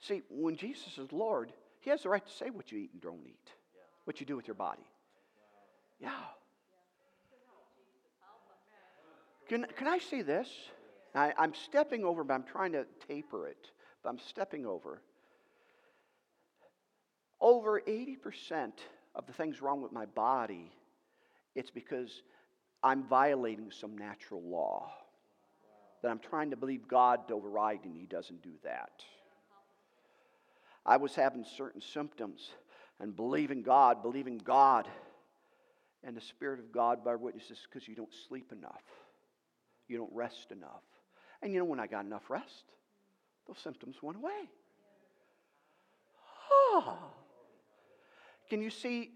see, when Jesus is Lord, He has the right to say what you eat and don't eat, what you do with your body. Yeah. Can, can I see this? I, I'm stepping over, but I'm trying to taper it, but I'm stepping over. Over 80% of the things wrong with my body, it's because I'm violating some natural law that I'm trying to believe God to override, and He doesn't do that. I was having certain symptoms and believing God, believing God, and the Spirit of God by witnesses because you don't sleep enough. You don't rest enough. And you know, when I got enough rest, those symptoms went away. Oh. Can you see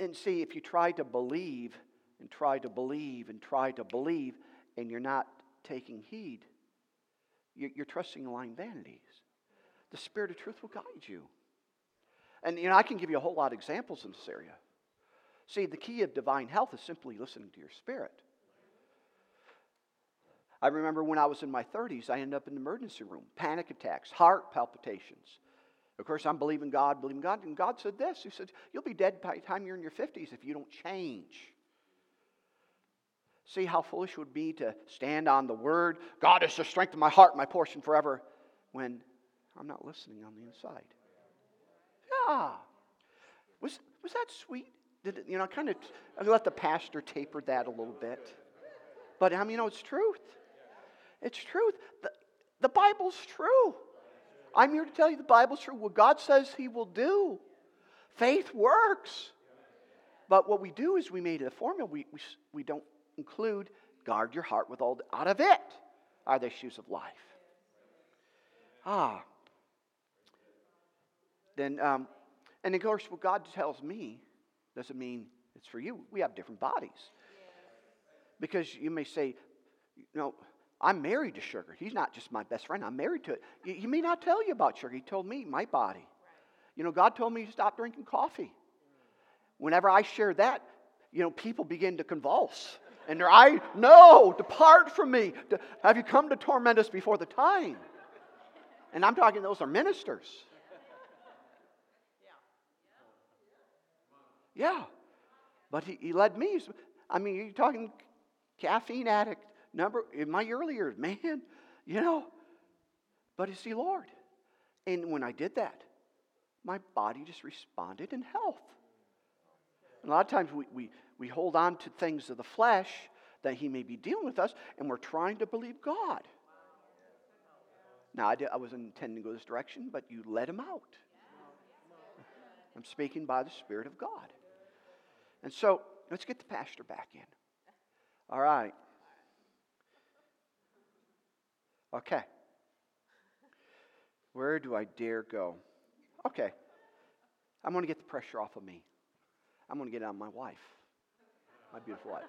and see if you try to believe and try to believe and try to believe and you're not taking heed, you're trusting in lying vanities. The Spirit of truth will guide you. And you know, I can give you a whole lot of examples in this area. See, the key of divine health is simply listening to your spirit. I remember when I was in my 30s, I ended up in the emergency room, panic attacks, heart palpitations. Of course, I'm believing God, believing God. And God said this He said, You'll be dead by the time you're in your 50s if you don't change. See how foolish it would be to stand on the word, God is the strength of my heart, my portion forever, when I'm not listening on the inside. Yeah. Was, was that sweet? Did it, you know, kind of, I let the pastor taper that a little bit. But I mean, you know, it's truth. It's truth. The, the Bible's true. I'm here to tell you the Bible's true. What God says He will do. Faith works. But what we do is we made a formula. We, we, we don't include guard your heart with all the, out of it are the issues of life. Ah. Then, um, and of course, what God tells me doesn't mean it's for you. We have different bodies. Because you may say, you know, I'm married to sugar. He's not just my best friend. I'm married to it. He may not tell you about sugar. He told me my body. You know, God told me to stop drinking coffee. Whenever I share that, you know, people begin to convulse. And their eye, no, depart from me. Have you come to torment us before the time? And I'm talking, those are ministers. Yeah. But he, he led me. I mean, you're talking caffeine addict, number in my earlier, man, you know. But is he Lord? And when I did that, my body just responded in health. And a lot of times we, we, we hold on to things of the flesh that he may be dealing with us, and we're trying to believe God. Now, I, did, I wasn't intending to go this direction, but you let him out. I'm speaking by the Spirit of God. And so, let's get the pastor back in. All right. Okay. Where do I dare go? Okay. I'm going to get the pressure off of me. I'm going to get it on my wife, my beautiful wife.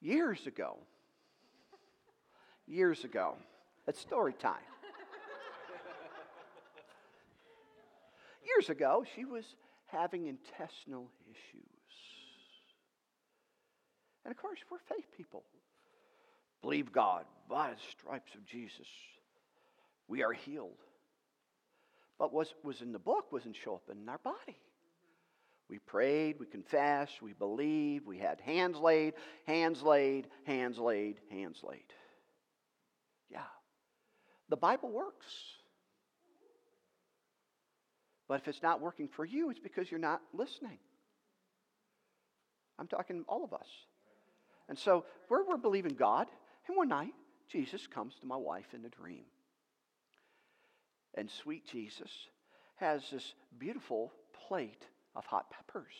years ago, years ago, it's story time. years ago, she was having intestinal issues. And of course, we're faith people. Believe God, by the stripes of Jesus, we are healed. But what was in the book wasn't show up in our body. We prayed, we confessed, we believed, we had hands laid, hands laid, hands laid, hands laid. Yeah. The Bible works. But if it's not working for you, it's because you're not listening. I'm talking all of us. And so we're, we're believing God, and one night, Jesus comes to my wife in a dream. And sweet Jesus has this beautiful plate of hot peppers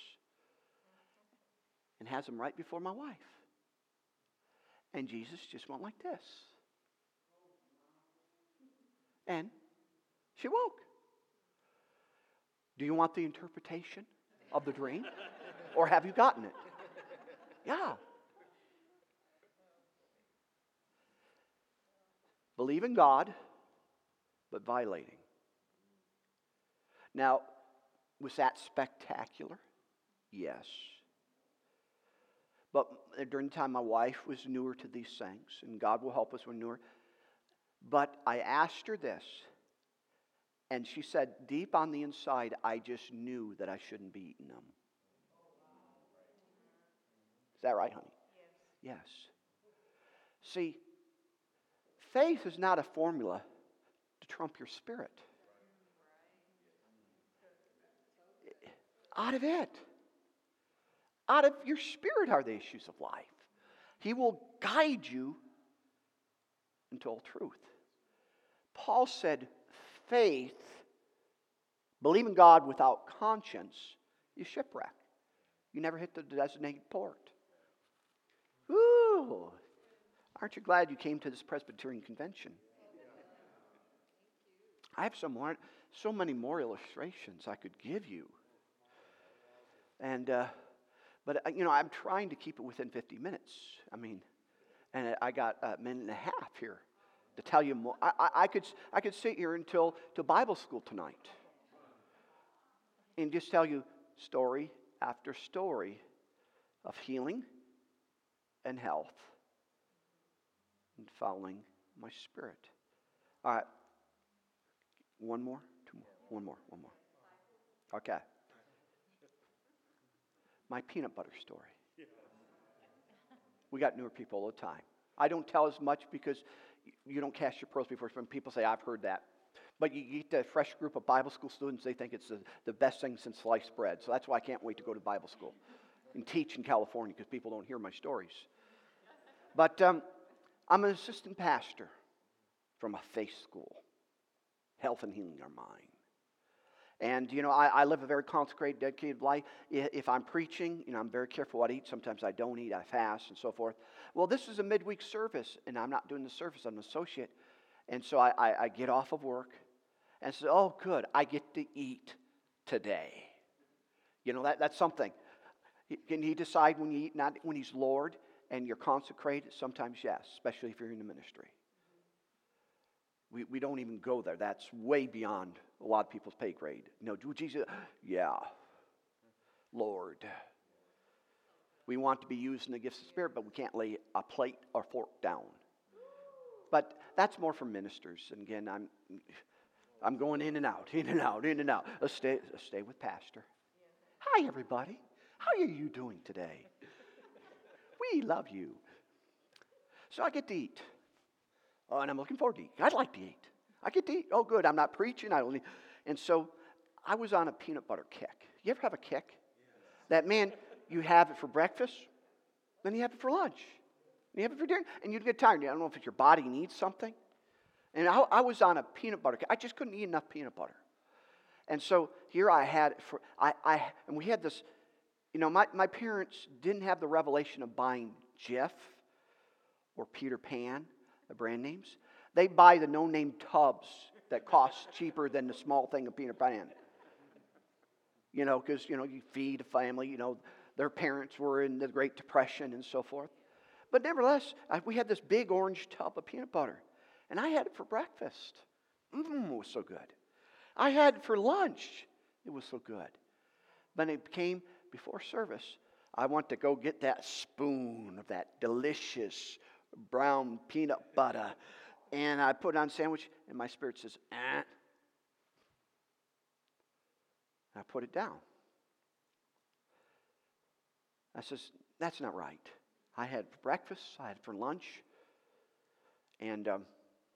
and has them right before my wife. And Jesus just went like this. And she woke. Do you want the interpretation of the dream? Or have you gotten it? Yeah. Believe in God, but violating. Now, was that spectacular? Yes. But during the time my wife was newer to these things, and God will help us when newer. But I asked her this, and she said, deep on the inside, I just knew that I shouldn't be eating them. Is that right, honey? Yes. yes. See, faith is not a formula to trump your spirit. Out of it, out of your spirit are the issues of life. He will guide you into all truth. Paul said, faith, believing God without conscience, is shipwreck. You never hit the designated port. Ooh, aren't you glad you came to this Presbyterian convention? I have some more, so many more illustrations I could give you. And, uh, but, uh, you know, I'm trying to keep it within 50 minutes. I mean, and I got a minute and a half here to tell you more. I, I, I, could, I could sit here until to Bible school tonight and just tell you story after story of healing and health and following my spirit. All right. One more? Two more? One more. One more. Okay. My peanut butter story. We got newer people all the time. I don't tell as much because you don't cast your pearls before when people say, I've heard that. But you get a fresh group of Bible school students, they think it's the, the best thing since sliced bread. So that's why I can't wait to go to Bible school and teach in California because people don't hear my stories. But um, I'm an assistant pastor from a faith school, Health and Healing Our Mind. And, you know, I, I, live a very consecrated, dedicated life. If I'm preaching, you know, I'm very careful what I eat. Sometimes I don't eat, I fast, and so forth. Well, this is a midweek service, and I'm not doing the service, I'm an associate. And so I, I, I get off of work and say, oh, good, I get to eat today. You know, that, that's something. Can he decide when you eat, not when he's Lord and you're consecrated? Sometimes, yes, especially if you're in the ministry. We, we don't even go there. That's way beyond a lot of people's pay grade. No, do Jesus, yeah, Lord. We want to be used in the gifts of the Spirit, but we can't lay a plate or fork down. But that's more for ministers. And again, I'm, I'm going in and out, in and out, in and out. Let's stay, let's stay with Pastor. Hi, everybody. How are you doing today? We love you. So I get to eat. Oh, and I'm looking forward to eat. I'd like to eat. I get to eat. Oh, good. I'm not preaching. I only. And so I was on a peanut butter kick. You ever have a kick? That man, you have it for breakfast, then you have it for lunch, you have it for dinner, and you get tired. I don't know if your body needs something. And I, I was on a peanut butter. I just couldn't eat enough peanut butter. And so here I had for I, I and we had this, you know, my, my parents didn't have the revelation of buying Jif or Peter Pan, the brand names. They buy the no-name tubs that cost cheaper than the small thing of Peter Pan. You know, because you know, you feed a family, you know, their parents were in the Great Depression and so forth. But nevertheless, I, we had this big orange tub of peanut butter, and I had it for breakfast. Mmm, it was so good. I had it for lunch. It was so good. But it came before service. I want to go get that spoon of that delicious brown peanut butter. And I put it on sandwich, and my spirit says, eh. I put it down. I says, that's not right. I had breakfast, I had for lunch, and um,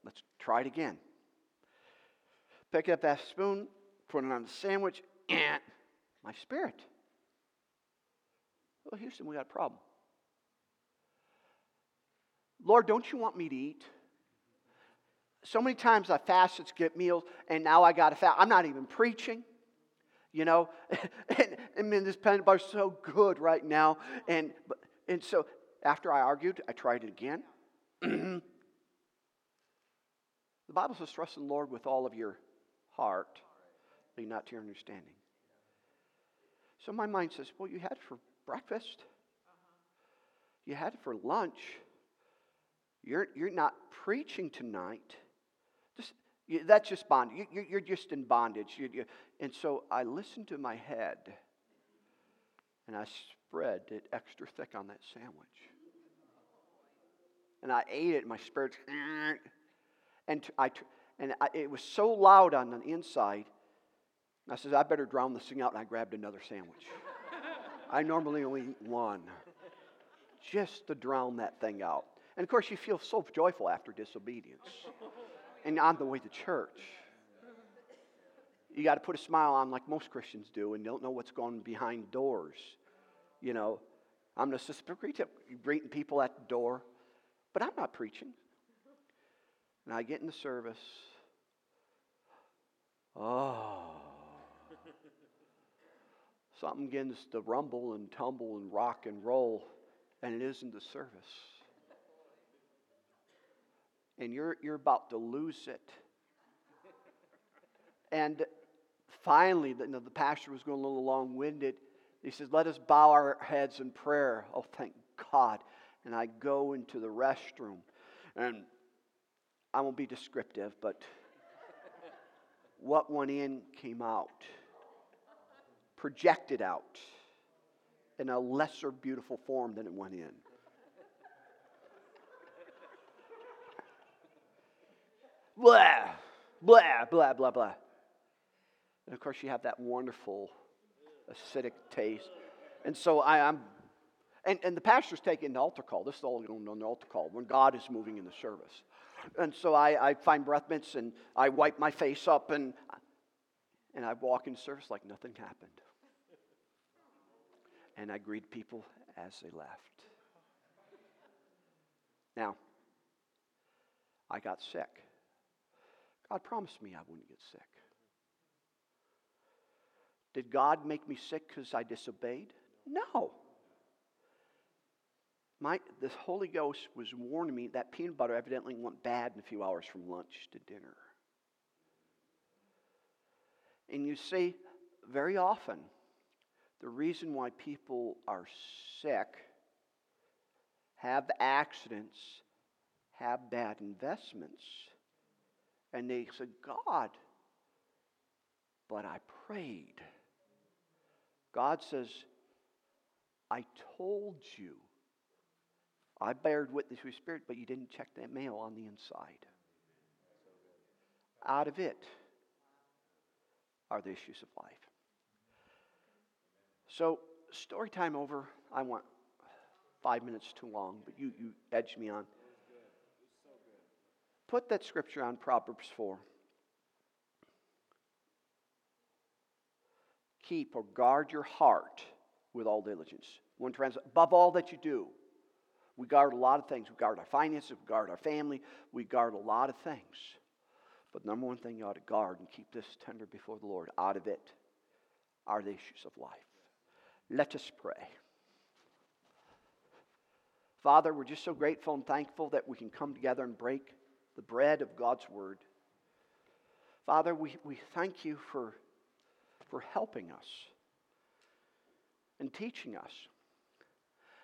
let's try it again. Pick up that spoon, put it on the sandwich, and my spirit. Well, Houston, we got a problem. Lord, don't you want me to eat? So many times I fasted to get meals, and now I got to fast. I'm not even preaching, you know. [LAUGHS] and, I mean, this peanut butter's so good right now. And, and so after I argued, I tried it again. [CLEARS THROAT] the Bible says, trust in the Lord with all of your heart, lean not to your understanding. So my mind says, well, you had for breakfast. You had it for lunch. You're, you're not preaching tonight. Just, you, that's just bondage. You, you're just in bondage. You, you, and so I listened to my head and I spread it extra thick on that sandwich. And I ate it, and my spirit, and I, and I, it was so loud on the inside. I said, I better drown this thing out, and I grabbed another sandwich. I normally only eat one, just to drown that thing out. And of course, you feel so joyful after disobedience and on the way to church. You got to put a smile on like most Christians do and don't know what's going behind doors. You know, I'm just greeting people at the door, but I'm not preaching. And I get in the service. Oh. Something begins to rumble and tumble and rock and roll, and it isn't the service and you're, you're about to lose it. And finally, the, you know, the pastor was going a little long winded. He says, Let us bow our heads in prayer. Oh, thank God. And I go into the restroom. And I won't be descriptive, but what went in came out, projected out in a lesser beautiful form than it went in. blah, blah, blah, blah, blah. And of course, you have that wonderful acidic taste. And so I, am, and, and the pastor's taking the altar call. This is all going on the altar call when God is moving in the service. And so I, I find breath mints and I wipe my face up and, and I walk in service like nothing happened. And I greet people as they left. Now, I got sick. God promised me I wouldn't get sick. Did God make me sick because I disobeyed? No. My, the Holy Ghost was warning me that peanut butter evidently went bad in a few hours from lunch to dinner. And you see, very often, the reason why people are sick, have accidents, have bad investments, And they said, God, but I prayed. God says, I told you. I bared witness with Spirit, but you didn't check that mail on the inside. Out of it are the issues of life. So, story time over. I want five minutes too long, but you, you edged me on. Put that scripture on Proverbs 4. Keep or guard your heart with all diligence. One translate, above all that you do. We guard a lot of things. We guard our finances, we guard our family, we guard a lot of things. But number one thing you ought to guard and keep this tender before the Lord out of it are the issues of life. Let us pray. Father, we're just so grateful and thankful that we can come together and break the bread of God's Word. Father, we, we thank you for, for helping us and teaching us.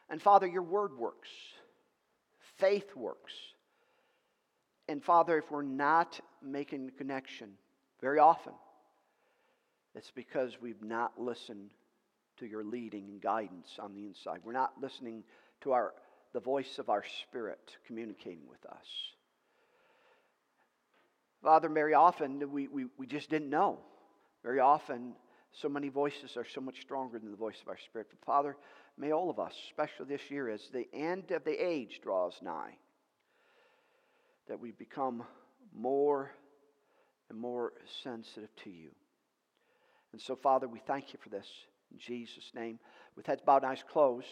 And Father, your Word works, faith works. And Father, if we're not making the connection very often, it's because we've not listened to your leading and guidance on the inside. We're not listening to our, the voice of our spirit communicating with us. Father, very often we, we, we just didn't know. Very often, so many voices are so much stronger than the voice of our spirit. But Father, may all of us, especially this year, as the end of the age draws nigh, that we become more and more sensitive to you. And so, Father, we thank you for this. In Jesus' name. With heads bowed and eyes closed,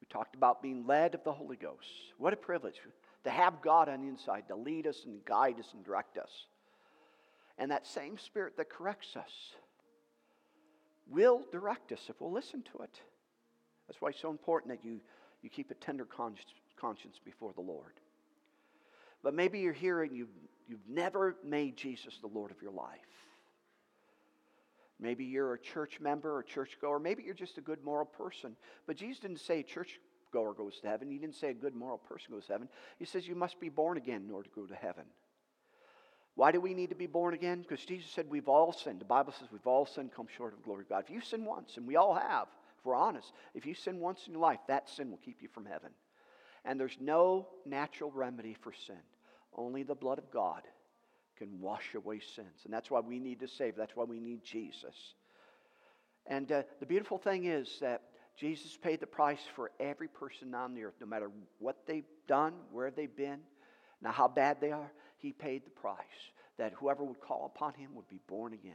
we talked about being led of the Holy Ghost. What a privilege to have God on the inside to lead us and guide us and direct us. And that same Spirit that corrects us will direct us if we'll listen to it. That's why it's so important that you, you keep a tender conscience before the Lord. But maybe you're here and you've, you've never made Jesus the Lord of your life. Maybe you're a church member or churchgoer. Maybe you're just a good moral person. But Jesus didn't say a churchgoer goes to heaven. He didn't say a good moral person goes to heaven. He says you must be born again in order to go to heaven. Why do we need to be born again? Because Jesus said we've all sinned. The Bible says we've all sinned, come short of the glory of God. If you sin once, and we all have, if we're honest, if you sin once in your life, that sin will keep you from heaven. And there's no natural remedy for sin, only the blood of God can wash away sins. And that's why we need to save. That's why we need Jesus. And uh, the beautiful thing is that Jesus paid the price for every person on the earth, no matter what they've done, where they've been, now how bad they are. He paid the price that whoever would call upon him would be born again.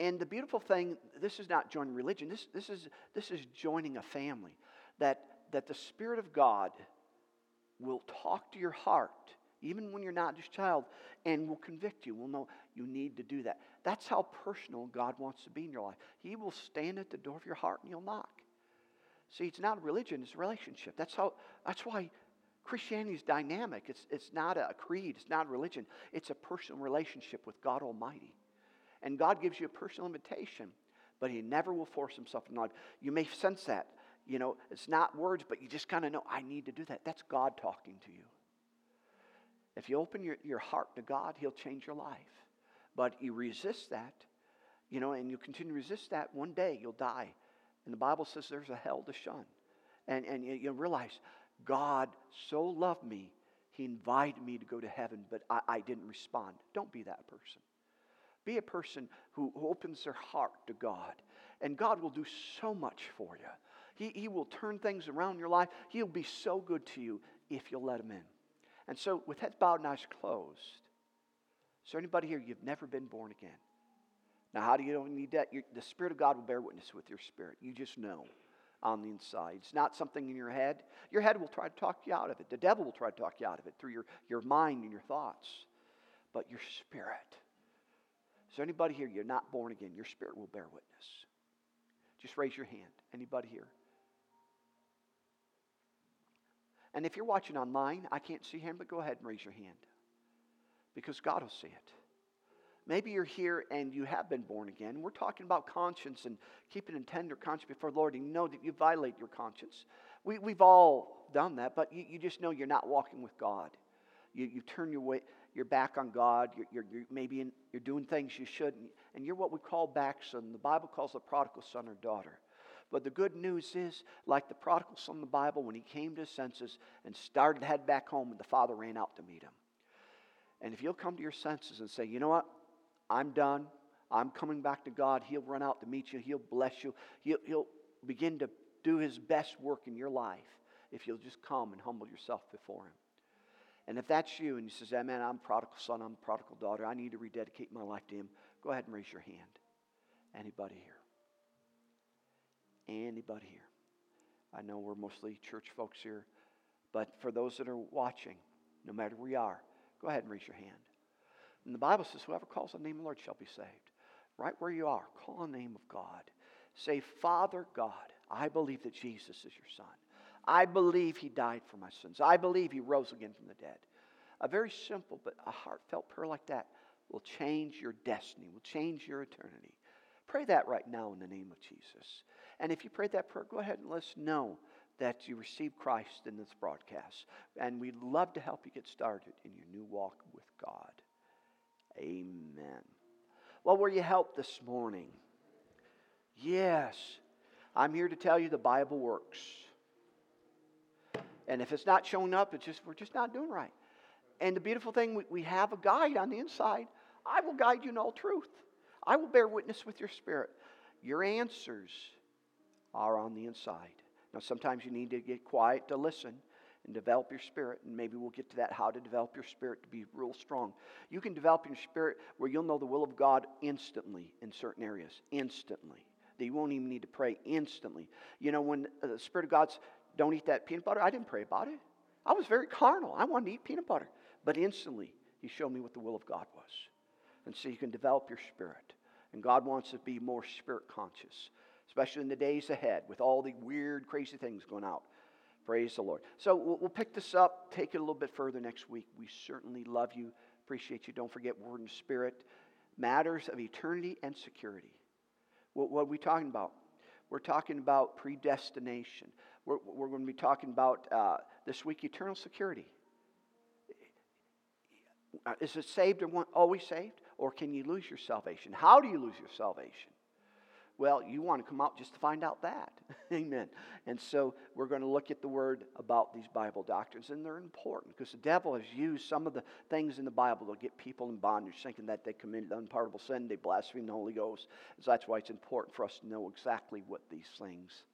And the beautiful thing, this is not joining religion, this, this, is, this is joining a family. That, that the Spirit of God will talk to your heart even when you're not a child, and will convict you. Will know you need to do that. That's how personal God wants to be in your life. He will stand at the door of your heart and you'll knock. See, it's not religion, it's a relationship. That's how that's why Christianity is dynamic. It's, it's not a creed, it's not religion. It's a personal relationship with God Almighty. And God gives you a personal invitation, but He never will force Himself in life. You may sense that. You know, it's not words, but you just kind of know, I need to do that. That's God talking to you. If you open your, your heart to God, He'll change your life. But you resist that, you know, and you continue to resist that, one day you'll die. And the Bible says there's a hell to shun. And, and you, you realize God so loved me, He invited me to go to heaven, but I, I didn't respond. Don't be that person. Be a person who, who opens their heart to God. And God will do so much for you. He, he will turn things around in your life. He'll be so good to you if you'll let Him in. And so, with heads bowed and eyes closed, is there anybody here you've never been born again? Now, how do you need that? The Spirit of God will bear witness with your spirit. You just know on the inside. It's not something in your head. Your head will try to talk you out of it. The devil will try to talk you out of it through your, your mind and your thoughts. But your spirit. Is there anybody here you're not born again? Your spirit will bear witness. Just raise your hand. Anybody here? And if you're watching online, I can't see him, but go ahead and raise your hand because God will see it. Maybe you're here and you have been born again. We're talking about conscience and keeping a tender conscience before the Lord and you know that you violate your conscience. We, we've all done that, but you, you just know you're not walking with God. You, you turn your way, you're back on God. You're, you're, you're maybe in, you're doing things you shouldn't, and you're what we call backslidden. The Bible calls a prodigal son or daughter. But the good news is, like the prodigal son in the Bible, when he came to his senses and started to head back home, and the father ran out to meet him. And if you'll come to your senses and say, you know what, I'm done. I'm coming back to God. He'll run out to meet you. He'll bless you. He'll, he'll begin to do His best work in your life if you'll just come and humble yourself before Him. And if that's you and you says, hey, man, I'm prodigal son, I'm prodigal daughter, I need to rededicate my life to Him, go ahead and raise your hand. Anybody here? Anybody here? I know we're mostly church folks here, but for those that are watching, no matter where you are, go ahead and raise your hand. And the Bible says, whoever calls on the name of the Lord shall be saved. Right where you are, call on the name of God. Say, Father God, I believe that Jesus is your Son. I believe He died for my sins. I believe He rose again from the dead. A very simple but a heartfelt prayer like that will change your destiny, will change your eternity. Pray that right now in the name of Jesus. And if you prayed that prayer, go ahead and let us know that you received Christ in this broadcast. And we'd love to help you get started in your new walk with God. Amen. Well, were you helped this morning? Yes. I'm here to tell you the Bible works. And if it's not showing up, it's just we're just not doing right. And the beautiful thing, we, we have a guide on the inside. I will guide you in all truth. I will bear witness with your spirit. Your answers are on the inside. Now, sometimes you need to get quiet to listen and develop your spirit. And maybe we'll get to that how to develop your spirit to be real strong. You can develop your spirit where you'll know the will of God instantly in certain areas. Instantly. That you won't even need to pray instantly. You know, when uh, the Spirit of God's, don't eat that peanut butter, I didn't pray about it. I was very carnal. I wanted to eat peanut butter. But instantly, He showed me what the will of God was. And so you can develop your spirit. And God wants to be more spirit conscious, especially in the days ahead with all the weird, crazy things going out. Praise the Lord. So we'll pick this up, take it a little bit further next week. We certainly love you, appreciate you. Don't forget Word and Spirit, matters of eternity and security. What, are we talking about? We're talking about predestination. We're, we're going to be talking about uh, this week eternal security. Uh, is it saved or always saved? Or can you lose your salvation? How do you lose your salvation? Well, you want to come out just to find out that. [LAUGHS] Amen. And so we're going to look at the word about these Bible doctrines, and they're important because the devil has used some of the things in the Bible to get people in bondage, thinking that they committed unpardonable sin, they blaspheme the Holy Ghost. So that's why it's important for us to know exactly what these things